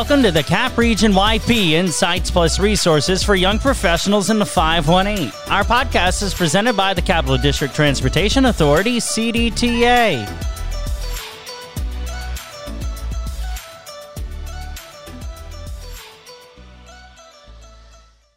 Welcome to the Cap Region YP Insights Plus Resources for Young Professionals in the 518. Our podcast is presented by the Capital District Transportation Authority, CDTA.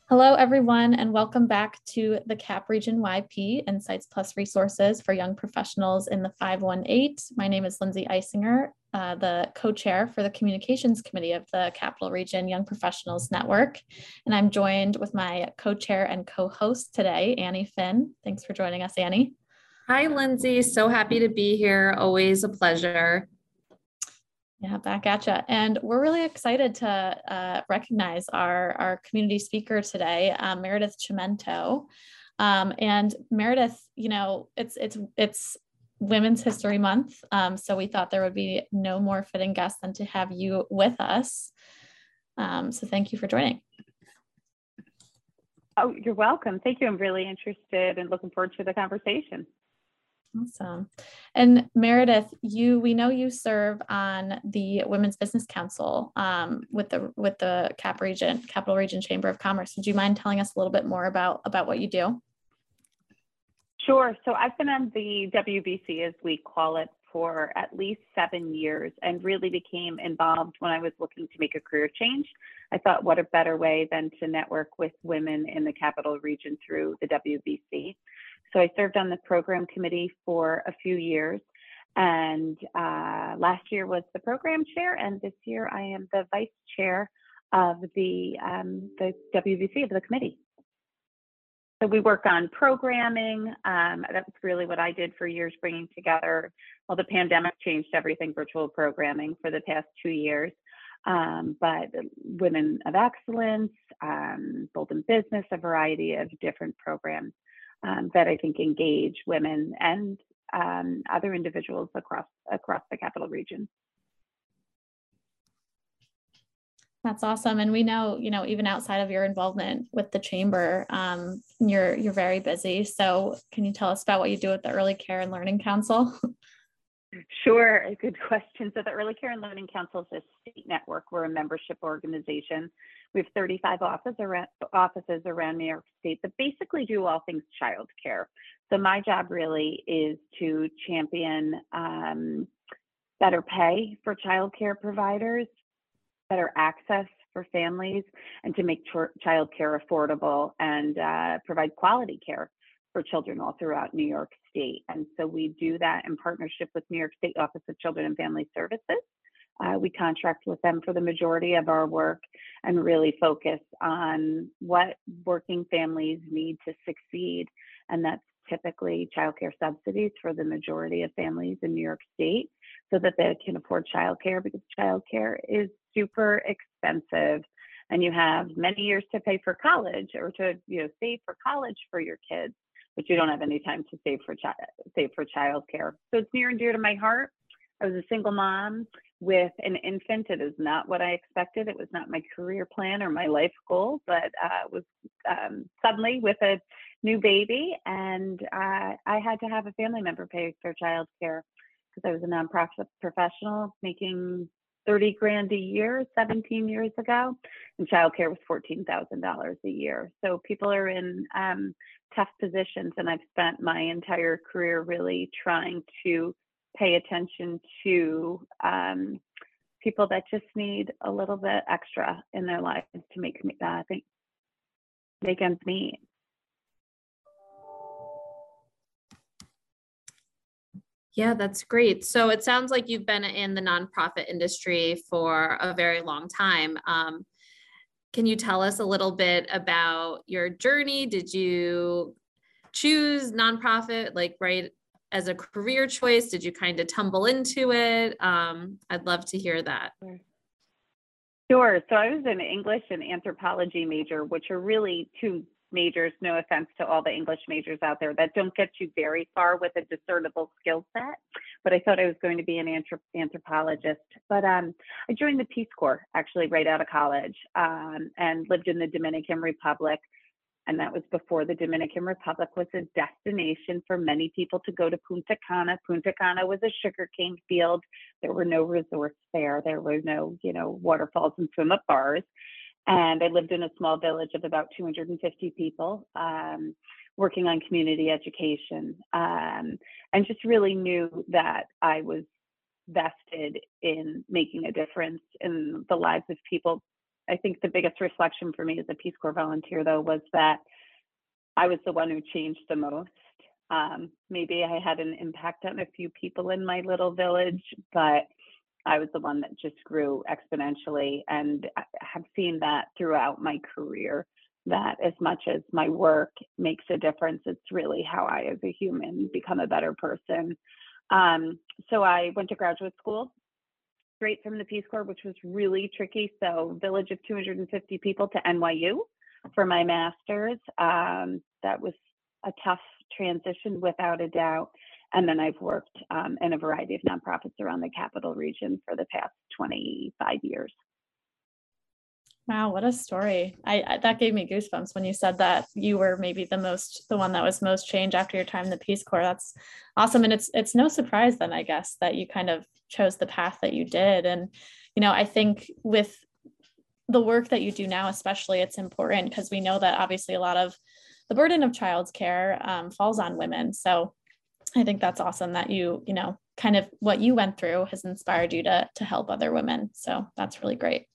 Hello, everyone, and welcome back to the CAP Region YP Insights Plus resources for young professionals in the 518. My name is Lindsay Eisinger, uh, the co-chair for the communications committee of the Capital Region Young Professionals Network. And I'm joined with my co-chair and co-host today, Annie Finn. Thanks for joining us, Annie. Hi, Lindsay. So happy to be here. Always a pleasure. Yeah, back at you. And we're really excited to uh, recognize our, our community speaker today, um, Meredith Chimento. Um, and Meredith, you know, it's it's it's Women's History Month, um, so we thought there would be no more fitting guest than to have you with us. Um, so thank you for joining. Oh, you're welcome. Thank you. I'm really interested and looking forward to the conversation. Awesome. And Meredith, you we know you serve on the Women's Business Council um, with the with the Cap Region Capital Region Chamber of Commerce. Would you mind telling us a little bit more about about what you do? Sure. So I've been on the WBC, as we call it, for at least seven years and really became involved when I was looking to make a career change. I thought, what a better way than to network with women in the capital region through the WBC. So I served on the program committee for a few years. And uh, last year was the program chair, and this year I am the vice chair of the um, the WBC of the committee. So we work on programming. Um, that's really what I did for years, bringing together. Well, the pandemic changed everything, virtual programming for the past two years. Um, but Women of Excellence, um, both in business, a variety of different programs um, that I think engage women and um, other individuals across across the capital region. That's awesome, and we know, you know, even outside of your involvement with the chamber, um, you're you're very busy. So, can you tell us about what you do with the Early Care and Learning Council? Sure, a good question. So the Early Care and Learning Council is a state network. We're a membership organization. We have 35 offices around, offices around New York State that basically do all things child care. So my job really is to champion um, better pay for child care providers, better access for families, and to make child care affordable and uh, provide quality care for children all throughout New York State. And so we do that in partnership with New York State Office of Children and Family Services. Uh, we contract with them for the majority of our work and really focus on what working families need to succeed. And that's typically childcare subsidies for the majority of families in New York State so that they can afford childcare because childcare is super expensive and you have many years to pay for college or to you know save for college for your kids but you don't have any time to save for child save for childcare. So it's near and dear to my heart. I was a single mom with an infant. It is not what I expected. It was not my career plan or my life goal, but uh, was um, suddenly with a new baby, and uh, I had to have a family member pay for childcare because I was a nonprofit professional making 30 grand a year 17 years ago and childcare was $14,000 a year. So people are in um, tough positions and I've spent my entire career really trying to pay attention to um, people that just need a little bit extra in their lives to make me uh, think, make ends meet. Yeah, that's great. So it sounds like you've been in the nonprofit industry for a very long time. Um, can you tell us a little bit about your journey? Did you choose nonprofit like right as a career choice? Did you kind of tumble into it? Um, I'd love to hear that. Sure. So I was an English and anthropology major, which are really two majors, no offense to all the English majors out there, that don't get you very far with a discernible skill set. But I thought I was going to be an anthrop- anthropologist. But um, I joined the Peace Corps actually right out of college um, and lived in the Dominican Republic. and that was before the Dominican Republic was a destination for many people to go to Punta Cana. Punta Cana was a sugarcane field. There were no resorts there. There were no, you know, waterfalls and swim up bars. And I lived in a small village of about 250 people, um, working on community education, um, and just really knew that I was vested in making a difference in the lives of people I think the biggest reflection for me as a Peace Corps volunteer, though, was that I was the one who changed the most. Um, maybe I had an impact on a few people in my little village, but I was the one that just grew exponentially. And I have seen that throughout my career that as much as my work makes a difference, it's really how I, as a human, become a better person. Um, so I went to graduate school straight from the Peace Corps, which was really tricky. So, village of 250 people to NYU for my master's. Um, that was a tough transition without a doubt. And then I've worked um, in a variety of nonprofits around the capital region for the past 25 years. Wow, what a story. I, I, that gave me goosebumps when you said that you were maybe the most the one that was most changed after your time in the Peace Corps. That's awesome. And it's it's no surprise then, I guess, that you kind of chose the path that you did. And, you know, I think with the work that you do now, especially, it's important because we know that obviously a lot of the burden of child's care um, falls on women. So I think that's awesome that you, you know, kind of what you went through has inspired you to to help other women. So that's really great.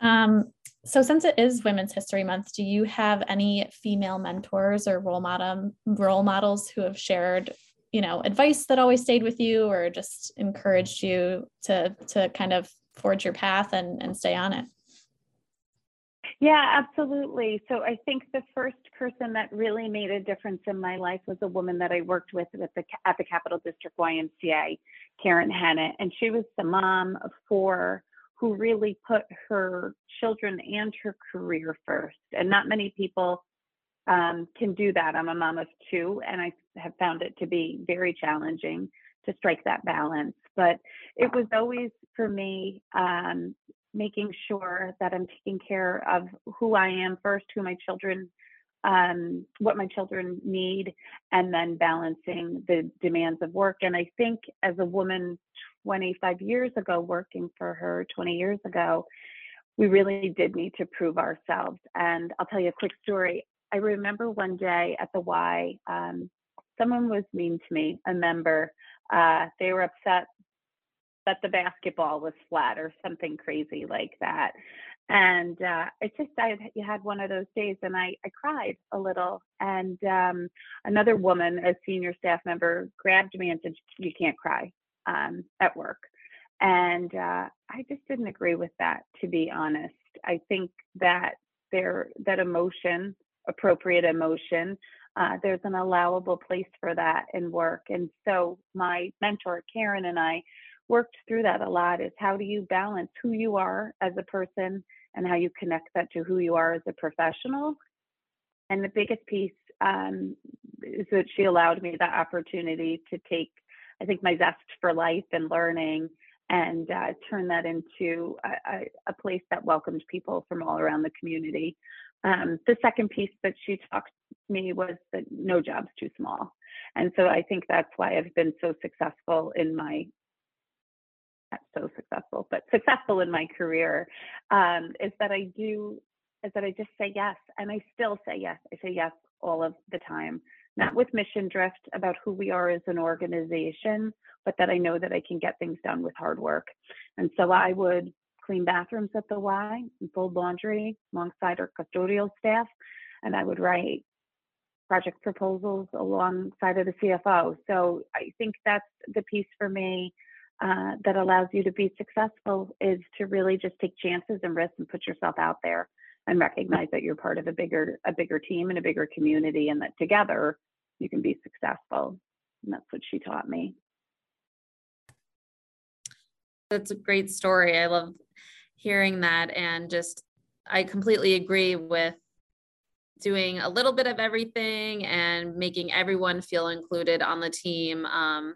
Um, so since it is Women's History Month, do you have any female mentors or role model role models who have shared, you know, advice that always stayed with you or just encouraged you to to kind of forge your path and, and stay on it? Yeah, absolutely. So I think the first person that really made a difference in my life was a woman that I worked with at the at the Capital District YMCA, Karen Hennett, and she was the mom of four who really put her children and her career first. And not many people um, can do that. I'm a mom of two, and I have found it to be very challenging to strike that balance. But it was always for me um, making sure that I'm taking care of who I am first, who my children, um, what my children need, and then balancing the demands of work. And I think as a woman 25 years ago working for her 20 years ago we really did need to prove ourselves and i'll tell you a quick story i remember one day at the y um, someone was mean to me a member uh, they were upset that the basketball was flat or something crazy like that and uh, it's just I had one of those days, and I, I cried a little. And um, another woman, a senior staff member, grabbed me and said, "You can't cry um, at work. And uh, I just didn't agree with that, to be honest. I think that there that emotion, appropriate emotion, uh, there's an allowable place for that in work. And so my mentor Karen and I worked through that a lot. Is how do you balance who you are as a person and how you connect that to who you are as a professional. And the biggest piece um, is that she allowed me the opportunity to take I think my zest for life and learning and uh, turn that into a, a, place that welcomed people from all around the community. Um, the second piece that she talked to me was that no job's too small. And so I think that's why I've been so successful in my not so successful, but successful in my career, um, is that I do is that I just say yes, and I still say yes. I say yes all of the time not with mission drift about who we are as an organization, but that I know that I can get things done with hard work. And so I would clean bathrooms at the Y and fold laundry alongside our custodial staff, and I would write project proposals alongside of the CFO. So I think that's the piece for me uh, that allows you to be successful is to really just take chances and risks and put yourself out there and recognize that you're part of a bigger a bigger team and a bigger community and that together you can be successful. And that's what she taught me. That's a great story. I love hearing that and just i completely agree with doing a little bit of everything and making everyone feel included on the team. Um,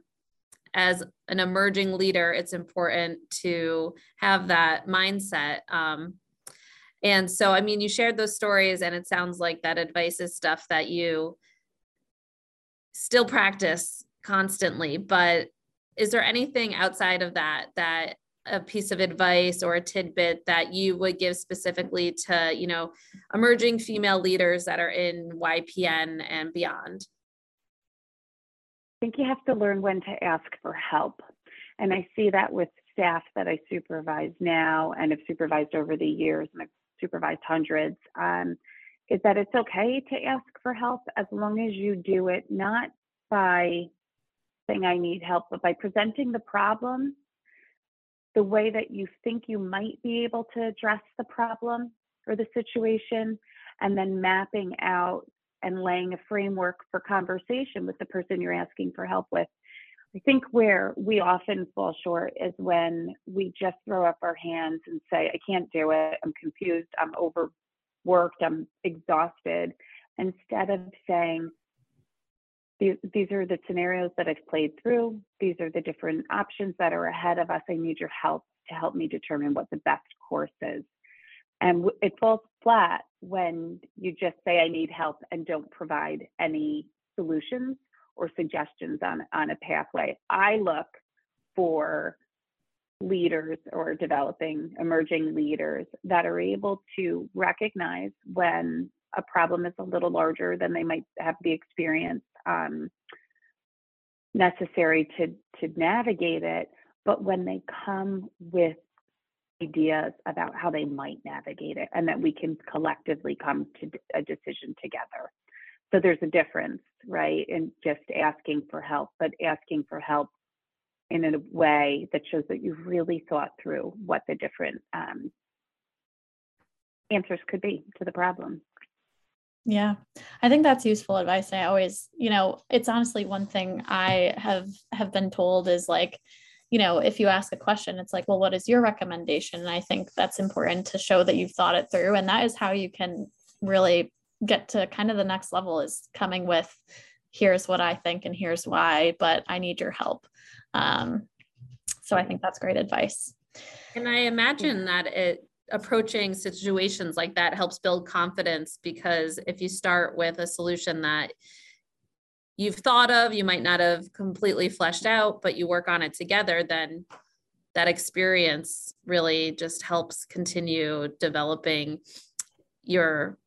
as an emerging leader it's important to have that mindset um, And so, I mean, you shared those stories, and it sounds like that advice is stuff that you still practice constantly. But is there anything outside of that that a piece of advice or a tidbit that you would give specifically to, you know, emerging female leaders that are in YPN and beyond? Think you have to learn when to ask for help. And I see that with staff that I supervise now and have supervised over the years, and I've supervised hundreds, um, is that it's okay to ask for help as long as you do it not by saying I need help, but by presenting the problem the way that you think you might be able to address the problem or the situation, and then mapping out and laying a framework for conversation with the person you're asking for help with. I think where we often fall short is when we just throw up our hands and say, I can't do it, I'm confused, I'm overworked, I'm exhausted, instead of saying, these, are the scenarios that I've played through. These are the different options that are ahead of us. I need your help to help me determine what the best course is. And it falls flat when you just say, I need help and don't provide any solutions or suggestions on, on a pathway. I look for leaders or developing emerging leaders that are able to recognize when a problem is a little larger than they might have the experience um, necessary to to navigate it but when they come with ideas about how they might navigate it and that we can collectively come to a decision together. So there's a difference right in just asking for help but asking for help in a way that shows that you've really thought through what the different um, answers could be to the problem. Yeah, I think that's useful advice. I always, you know, it's honestly one thing I have have been told is like, you know, if you ask a question, it's like, well, what is your recommendation? And I think that's important to show that you've thought it through, and that is how you can really get to kind of the next level is coming with, here's what I think and here's why, but I need your help. Um, so I think that's great advice. And I imagine that it approaching situations like that helps build confidence because if you start with a solution that you've thought of, you might not have completely fleshed out, but you work on it together, then that experience really just helps continue developing your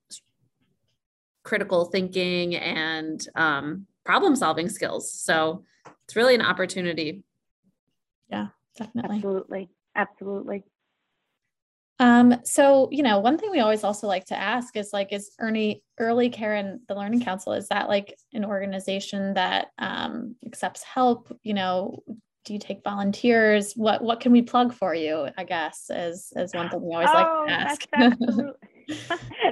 critical thinking and um, problem solving skills. So it's really an opportunity. Yeah, definitely. Absolutely. Absolutely. Um, so, you know, one thing we always also like to ask is like, is Ernie Early Care and the Learning Council, is that like an organization that um, accepts help? You know, do you take volunteers? What what can we plug for you? I guess as as one thing we always oh, like to ask. That's, absolutely,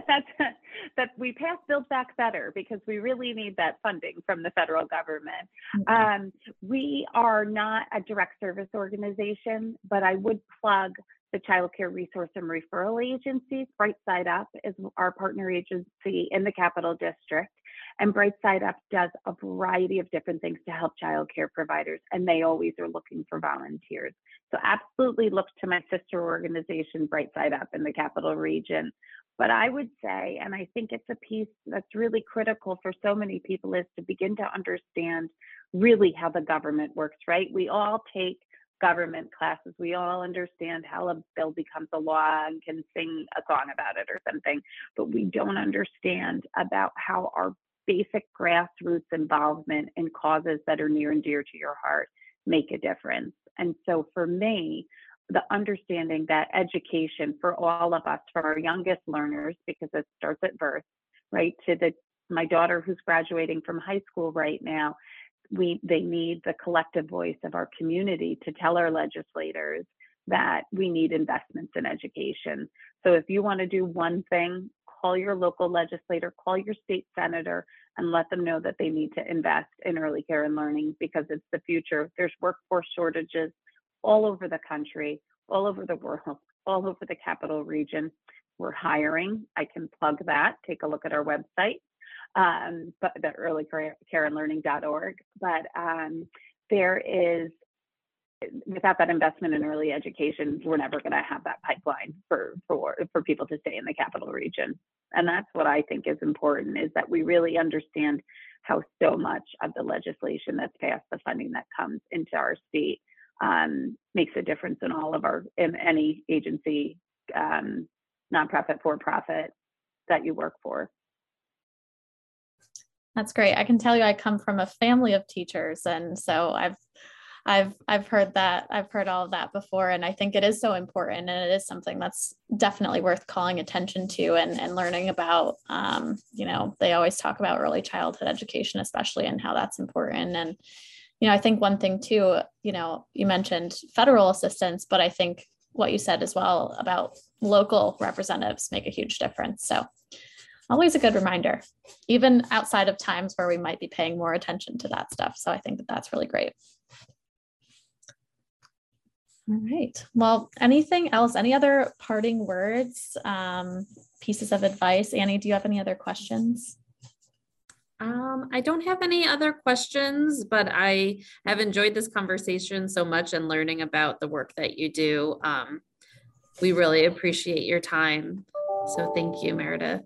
that's that we pass Build Back Better because we really need that funding from the federal government. Mm-hmm. Um, we are not a direct service organization, but I would plug the Child Care Resource and Referral Agencies. Bright Side Up is our partner agency in the Capital District. And Brightside Up does a variety of different things to help child care providers, and they always are looking for volunteers. So, absolutely look to my sister organization, Brightside Up, in the capital region. But I would say, and I think it's a piece that's really critical for so many people, is to begin to understand really how the government works, right? We all take government classes, we all understand how a bill becomes a law and can sing a song about it or something, but we don't understand about how our basic grassroots involvement in causes that are near and dear to your heart make a difference. And so for me, the understanding that education for all of us, for our youngest learners, because it starts at birth, right, to the my daughter who's graduating from high school right now, we they need the collective voice of our community to tell our legislators that we need investments in education. So if you want to do one thing, call your local legislator, call your state senator, and let them know that they need to invest in early care and learning because it's the future. There's workforce shortages all over the country, all over the world, all over the capital region. We're hiring. I can plug that. Take a look at our website um, but the early care and learning.org. But um, there is without that investment in early education, we're never going to have that pipeline for for for people to stay in the capital region. And that's what I think is important is that we really understand how so much of the legislation that's passed, the funding that comes into our state, um, makes a difference in all of our in any agency, um, nonprofit, for profit that you work for. That's great. I can tell you I come from a family of teachers and so I've I've I've heard that I've heard all of that before and I think it is so important and it is something that's definitely worth calling attention to and, and learning about. Um, you know they always talk about early childhood education especially and how that's important. And you know I think one thing too you know you mentioned federal assistance but I think what you said as well about local representatives make a huge difference. So always a good reminder even outside of times where we might be paying more attention to that stuff. So I think that that's really great. All right. Well, anything else? Any other parting words, um, pieces of advice? Annie, do you have any other questions? Um, I don't have any other questions, but I have enjoyed this conversation so much and learning about the work that you do. Um, we really appreciate your time. So thank you, Meredith.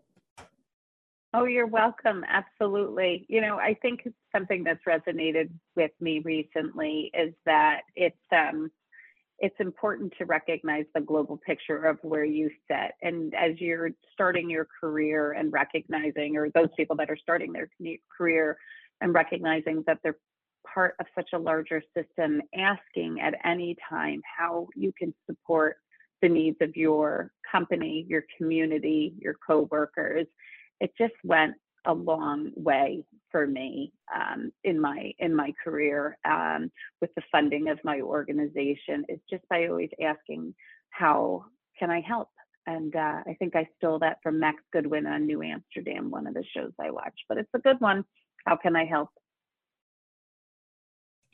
Oh, you're welcome. Absolutely. You know, I think something that's resonated with me recently is that it's um, it's important to recognize the global picture of where you sit. And as you're starting your career and recognizing, or those people that are starting their career and recognizing that they're part of such a larger system, asking at any time how you can support the needs of your company, your community, your coworkers. It just went a long way for me um, in my in my career um, with the funding of my organization is just by always asking how can I help and uh, I think I stole that from Max Goodwin on New Amsterdam, one of the shows I watch, but it's a good one. How can I help?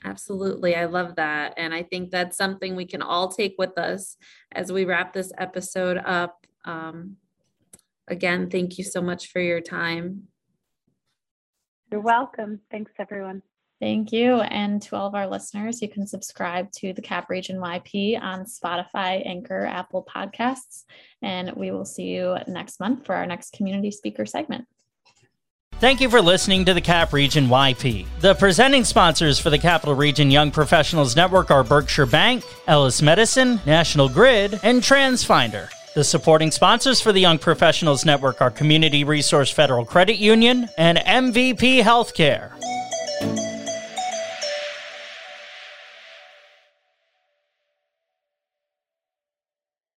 Absolutely. I love that. And I think that's something we can all take with us as we wrap this episode up. Um, again, thank you so much for your time. You're welcome. Thanks, everyone. Thank you. And to all of our listeners, you can subscribe to the Cap Region YP on Spotify, Anchor, Apple Podcasts. And we will see you next month for our next community speaker segment. Thank you for listening to the Cap Region YP. The presenting sponsors for the Capital Region Young Professionals Network are Berkshire Bank, Ellis Medicine, National Grid, and TransFinder. The supporting sponsors for the Young Professionals Network are Community Resource Federal Credit Union and MVP Healthcare.